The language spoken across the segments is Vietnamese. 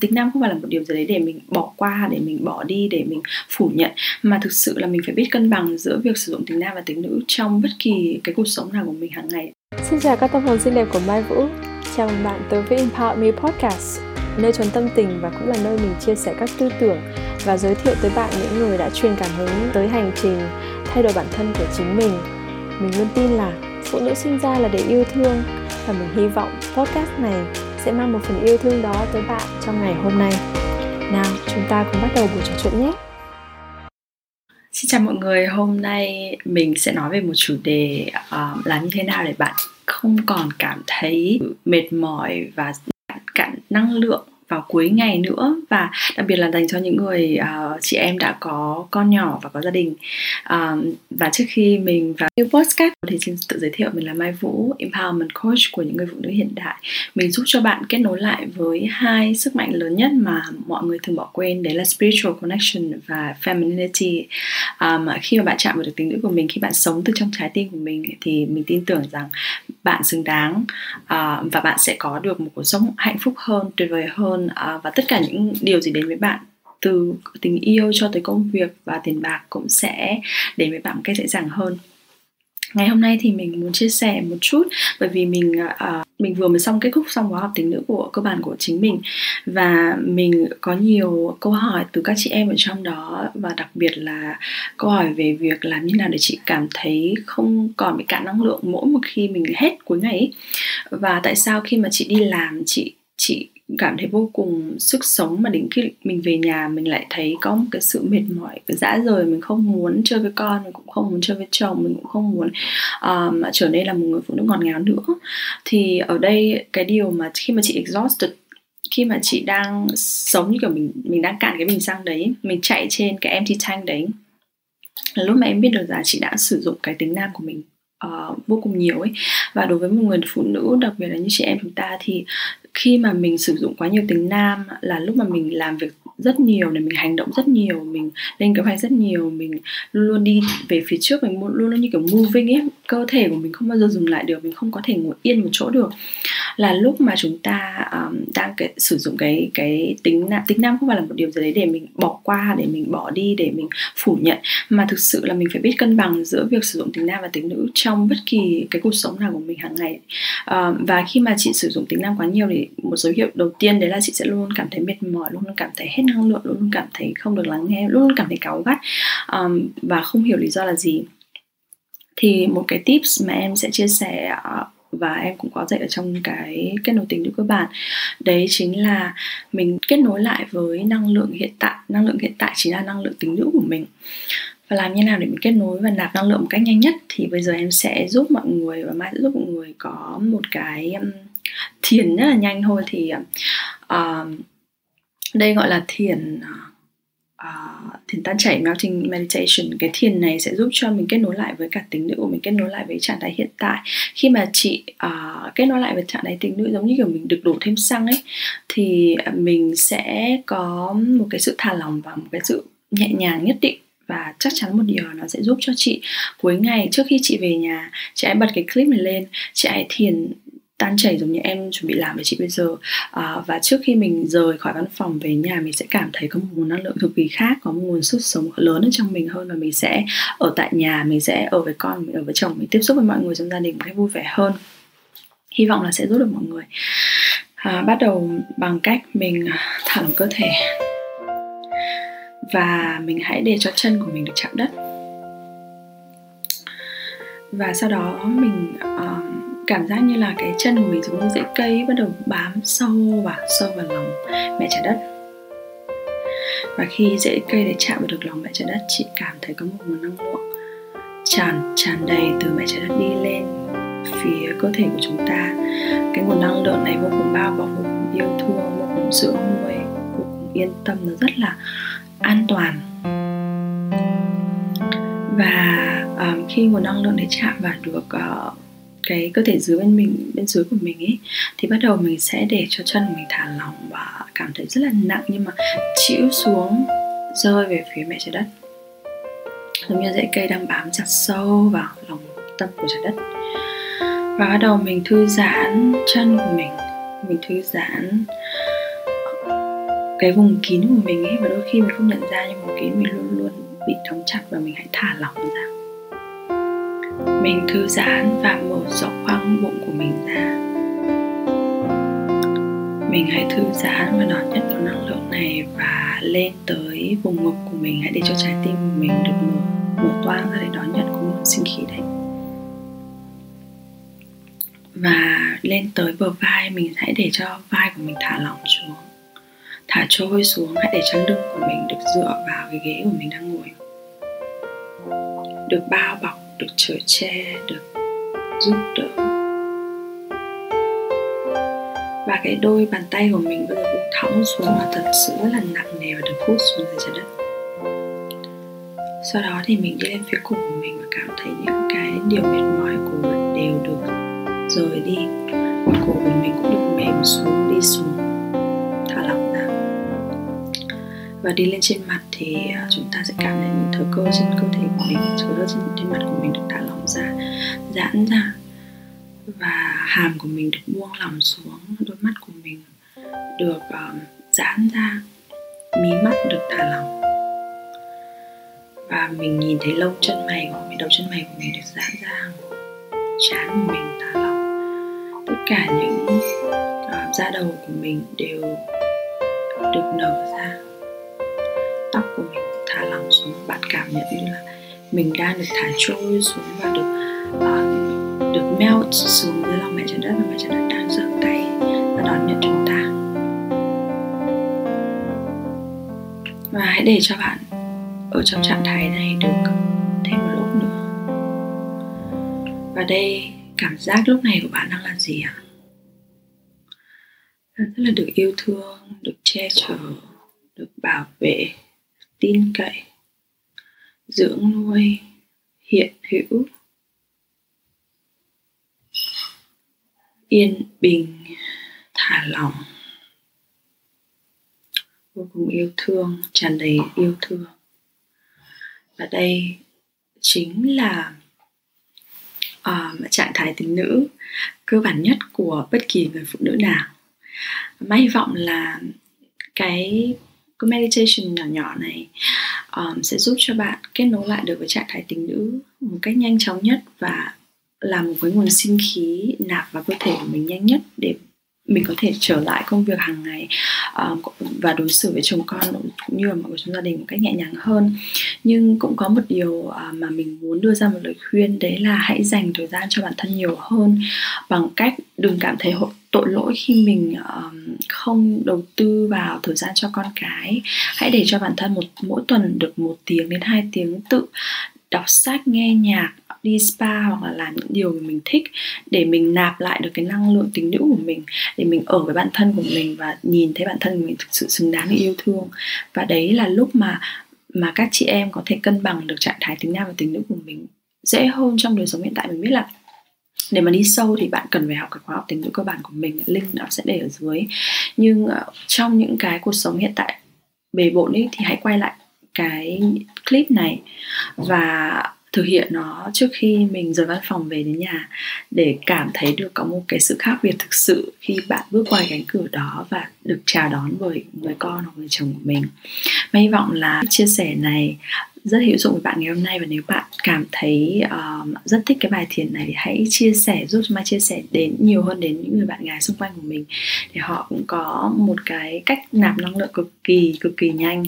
tính nam không phải là một điều gì đấy để mình bỏ qua, để mình bỏ đi, để mình phủ nhận, mà thực sự là mình phải biết cân bằng giữa việc sử dụng tính nam và tính nữ trong bất kỳ cái cuộc sống nào của mình hàng ngày. Xin chào các tâm hồn xinh đẹp của Mai Vũ. Chào mừng bạn tới với Empower Me Podcast, Nơi trốn tâm tình và cũng là nơi mình chia sẻ các tư tưởng Và giới thiệu tới bạn những người đã truyền cảm hứng tới hành trình thay đổi bản thân của chính mình. Mình luôn tin là phụ nữ sinh ra là để yêu thương Và mình hy vọng podcast này sẽ mang một phần yêu thương đó tới bạn trong ngày hôm nay. Nào, chúng ta cùng bắt đầu buổi trò chuyện nhé. Xin chào mọi người, hôm nay mình sẽ nói về một chủ đề uh, là như thế nào để bạn không còn cảm thấy mệt mỏi và cạn năng lượng vào cuối ngày nữa và đặc biệt là dành cho những người uh, chị em đã có con nhỏ và có gia đình um, và trước khi mình vào new podcast thì xin tự giới thiệu mình là Mai Vũ empowerment coach của những người phụ nữ hiện đại mình giúp cho bạn kết nối lại với hai sức mạnh lớn nhất mà mọi người thường bỏ quên đấy là spiritual connection và femininity. Um, khi mà bạn chạm vào được tính nữ của mình khi bạn sống từ trong trái tim của mình thì mình tin tưởng rằng bạn xứng đáng uh, và bạn sẽ có được một cuộc sống hạnh phúc hơn tuyệt vời hơn uh, và tất cả những điều gì đến với bạn từ tình yêu cho tới công việc và tiền bạc cũng sẽ đến với bạn một cách dễ dàng hơn. Ngày hôm nay thì mình muốn chia sẻ một chút bởi vì mình uh, mình vừa mới xong kết thúc xong khóa học tính nữ của cơ bản của chính mình và mình có nhiều câu hỏi từ các chị em ở trong đó, và đặc biệt là câu hỏi về việc làm như nào để chị cảm thấy không còn bị cạn năng lượng mỗi một khi mình hết cuối ngày ấy. và tại sao khi mà chị đi làm, chị chị cảm thấy vô cùng sức sống mà đến khi mình về nhà mình lại thấy có một cái sự mệt mỏi cái dã rời mình không muốn chơi với con mình cũng không muốn chơi với chồng mình cũng không muốn uh, mà trở nên là một người phụ nữ ngọt ngào nữa. Thì ở đây cái điều mà khi mà chị exhausted khi mà chị đang sống như kiểu mình mình đang cạn cái bình xăng đấy mình chạy trên cái empty tank đấy là lúc mà em biết được là chị đã sử dụng cái tính nam của mình uh, vô cùng nhiều ấy. Và đối với một người phụ nữ đặc biệt là như chị em chúng ta thì khi mà mình sử dụng quá nhiều tính nam là lúc mà mình làm việc rất nhiều để mình hành động rất nhiều mình lên kế hoạch rất nhiều mình luôn luôn đi về phía trước mình luôn luôn như kiểu moving ấy cơ thể của mình không bao giờ dừng lại được mình không có thể ngồi yên một chỗ được là lúc mà chúng ta um, đang cái, sử dụng cái cái tính nam tính nam không phải là một điều gì đấy để mình bỏ qua để mình bỏ đi để mình phủ nhận mà thực sự là mình phải biết cân bằng giữa việc sử dụng tính nam và tính nữ trong bất kỳ cái cuộc sống nào của mình hàng ngày. Um, và khi mà chị sử dụng tính nam quá nhiều thì một dấu hiệu đầu tiên đấy là chị sẽ luôn cảm thấy mệt mỏi luôn cảm thấy hết năng lượng luôn cảm thấy không được lắng nghe luôn cảm thấy cáu gắt um, và không hiểu lý do là gì. Thì một cái tips mà em sẽ chia sẻ uh, và em cũng có dạy ở trong cái kết nối tình nữ cơ bản. Đấy chính là mình kết nối lại với năng lượng hiện tại. Năng lượng hiện tại chính là năng lượng tính nữ của mình. Và làm như nào để mình kết nối và nạp năng lượng một cách nhanh nhất thì bây giờ em sẽ giúp mọi người và mai sẽ giúp mọi người có một cái um, thiền rất là nhanh thôi thì uh, đây gọi là thiền uh, uh thiền tan chảy melting meditation cái thiền này sẽ giúp cho mình kết nối lại với cả tính nữ của mình kết nối lại với trạng thái hiện tại. Khi mà chị uh, kết nối lại với trạng thái tính nữ giống như kiểu mình được đổ thêm xăng ấy thì mình sẽ có một cái sự thả lỏng và một cái sự nhẹ nhàng nhất định. Và chắc chắn một điều nó sẽ giúp cho chị cuối ngày trước khi chị về nhà chị hãy bật cái clip này lên chị hãy thiền tan chảy giống như em chuẩn bị làm với chị bây giờ. À, và trước khi mình rời khỏi văn phòng về nhà mình sẽ cảm thấy có một nguồn năng lượng cực kỳ khác có một nguồn sức sống lớn ở trong mình hơn và mình sẽ ở tại nhà mình sẽ ở với con mình ở với chồng mình tiếp xúc với mọi người trong gia đình một cách vui vẻ hơn. Hy vọng là sẽ giúp được mọi người. À, bắt đầu bằng cách mình thả lỏng cơ thể. Và mình hãy để cho chân của mình được chạm đất và sau đó mình uh, cảm giác như là cái chân của mình giống như rễ cây bắt đầu bám sâu vào sâu vào lòng mẹ trái đất. Và khi rễ cây để chạm vào được lòng mẹ trái đất chị cảm thấy có một nguồn năng lượng tràn tràn đầy từ mẹ trái đất đi lên phía cơ thể của chúng ta. Cái nguồn năng lượng này vô cùng bao bọc vô cùng yêu thương vô cùng dưỡng nuôi vô cùng yên tâm nó rất là an toàn và um, khi nguồn năng lượng đấy chạm vào được uh, cái cơ thể dưới bên mình bên dưới của mình ấy thì bắt đầu mình sẽ để cho chân mình thả lỏng và cảm thấy rất là nặng nhưng mà chịu xuống rơi về phía mẹ trái đất. Giống như dãy cây đang bám chặt sâu vào lòng tâm của trái đất. Và bắt đầu mình thư giãn chân của mình. Mình thư giãn ờ, cái vùng kín của mình ấy và đôi khi mình không nhận ra nhưng vùng kín mình luôn luôn bị đóng chặt và mình hãy thả lỏng ra. Mình thư giãn và mở rộng khoang bụng của mình ra. Mình hãy thư giãn và đón nhận nguồn năng lượng này và lên tới vùng ngực của mình. Hãy để cho trái tim của mình được mở mở toang ra để đón nhận của nguồn sinh khí đấy. Và lên tới bờ vai, mình hãy để cho vai của mình thả lỏng xuống thả trôi xuống, hãy để chân lưng của mình được dựa vào cái ghế của mình đang ngồi. Được bao bọc, được chở che, được giúp đỡ. Và cái đôi bàn tay của mình bây giờ cũng thõng xuống và thật sự rất là nặng nề và được hút xuống dưới trái đất. Sau đó thì mình đi lên phía cùng của mình và cảm thấy những cái điều mệt mỏi của mình đều được rời đi. Và cổ của mình cũng được mềm xuống, đi xuống. Và đi lên trên mặt thì à, chúng ta sẽ cảm thấy những thớ cơ trên cơ thể của mình thớ cơ trên, trên mặt của mình được thả lỏng ra giãn ra. Và hàm của mình được buông lỏng xuống đôi mắt của mình được um, giãn ra mí mắt được thả lỏng. Và mình nhìn thấy lông chân mày của mình đầu chân mày của mình được giãn ra trán của mình thả lỏng. Tất cả những uh, da đầu của mình đều được nở ra. Cảm nhận như là mình đang được thả trôi xuống và được uh, được melt xuống dưới lòng mẹ trái đất và mẹ trái đất đang giơ tay và đón nhận chúng ta. Và hãy để cho bạn ở trong trạng thái này được thêm một lúc nữa. Và đây cảm giác lúc này của bạn đang là gì ạ? Rất là được yêu thương được che chở được bảo vệ tin cậy dưỡng nuôi hiện hữu. Yên bình thả lỏng. Vô cùng yêu thương tràn đầy yêu thương. Và đây chính là uh, trạng thái tính nữ cơ bản nhất của bất kỳ người phụ nữ nào. Mà hy vọng là cái cái meditation nhỏ nhỏ này um, sẽ giúp cho bạn kết nối lại được với trạng thái tình nữ một cách nhanh chóng nhất và là một cái nguồn sinh khí nạp vào cơ thể của mình nhanh nhất để mình có thể trở lại công việc hàng ngày uh, và đối xử với chồng con cũng như là mọi người trong gia đình một cách nhẹ nhàng hơn. Nhưng cũng có một điều uh, mà mình muốn đưa ra một lời khuyên đấy là hãy dành thời gian cho bản thân nhiều hơn bằng cách đừng cảm thấy tội lỗi khi mình uh, không đầu tư vào thời gian cho con cái. Hãy để cho bản thân một mỗi tuần được một tiếng đến hai tiếng tự đọc sách nghe nhạc đi spa hoặc là làm những điều mình thích để mình nạp lại được cái năng lượng tính nữ của mình, để mình ở với bản thân của mình và nhìn thấy bản thân mình thực sự xứng đáng để yêu thương. Và đấy là lúc mà mà các chị em có thể cân bằng được trạng thái tính nam và tính nữ của mình dễ hơn trong đời sống hiện tại. Mình biết là để mà đi sâu thì bạn cần phải học cái khóa học tính nữ cơ bản của mình, link nó sẽ để ở dưới. Nhưng ờ, trong những cái cuộc sống hiện tại bề bộn ấy thì hãy quay lại cái clip này và thực hiện nó trước khi mình rời văn phòng về đến nhà, để cảm thấy được có một cái sự khác biệt thực sự khi bạn bước qua cánh cửa đó và được chào đón bởi người con hoặc người chồng của mình. Và hy vọng là chia sẻ này rất hữu dụng với bạn ngày hôm nay. Và nếu bạn cảm thấy uh, rất thích cái bài thiền này thì hãy chia sẻ giúp cho Mai chia sẻ đến nhiều hơn đến những người bạn gái xung quanh của mình để họ cũng có một cái cách nạp năng lượng cực kỳ cực kỳ nhanh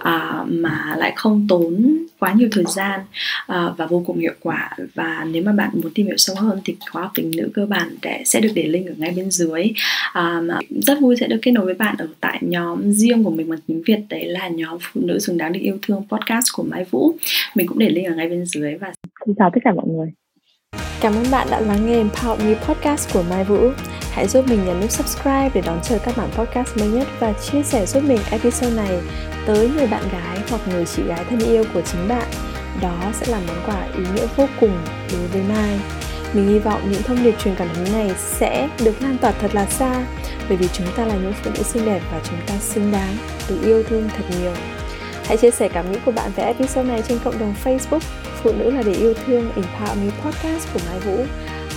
uh, mà lại không tốn quá nhiều thời gian uh, và vô cùng hiệu quả. Và nếu mà bạn muốn tìm hiểu sâu hơn thì khóa học tình nữ cơ bản để, sẽ được để link ở ngay bên dưới. Uh, rất vui sẽ được kết nối với bạn ở tại nhóm riêng của mình bằng tiếng Việt đấy là nhóm phụ nữ xứng đáng được yêu thương podcast của Mai Vũ mình cũng để link ở ngay bên dưới và xin chào tất cả mọi người Cảm ơn bạn đã lắng nghe Empower Me Podcast của Mai Vũ. Hãy giúp mình nhấn nút subscribe để đón chờ các bản podcast mới nhất và chia sẻ giúp mình episode này tới người bạn gái hoặc người chị gái thân yêu của chính bạn. Đó sẽ là món quà ý nghĩa vô cùng đối với Mai. Mình hy vọng những thông điệp truyền cảm hứng này sẽ được lan tỏa thật là xa bởi vì chúng ta là những phụ nữ xinh đẹp và chúng ta xứng đáng được yêu thương thật nhiều. Hãy chia sẻ cảm nghĩ của bạn về episode này trên cộng đồng Facebook, Phụ nữ là để yêu thương, Empower Me Podcast của Mai Vũ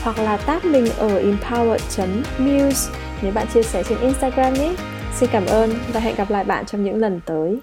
hoặc là tag mình ở empower.muse nếu bạn chia sẻ trên Instagram nhé. Xin cảm ơn và hẹn gặp lại bạn trong những lần tới.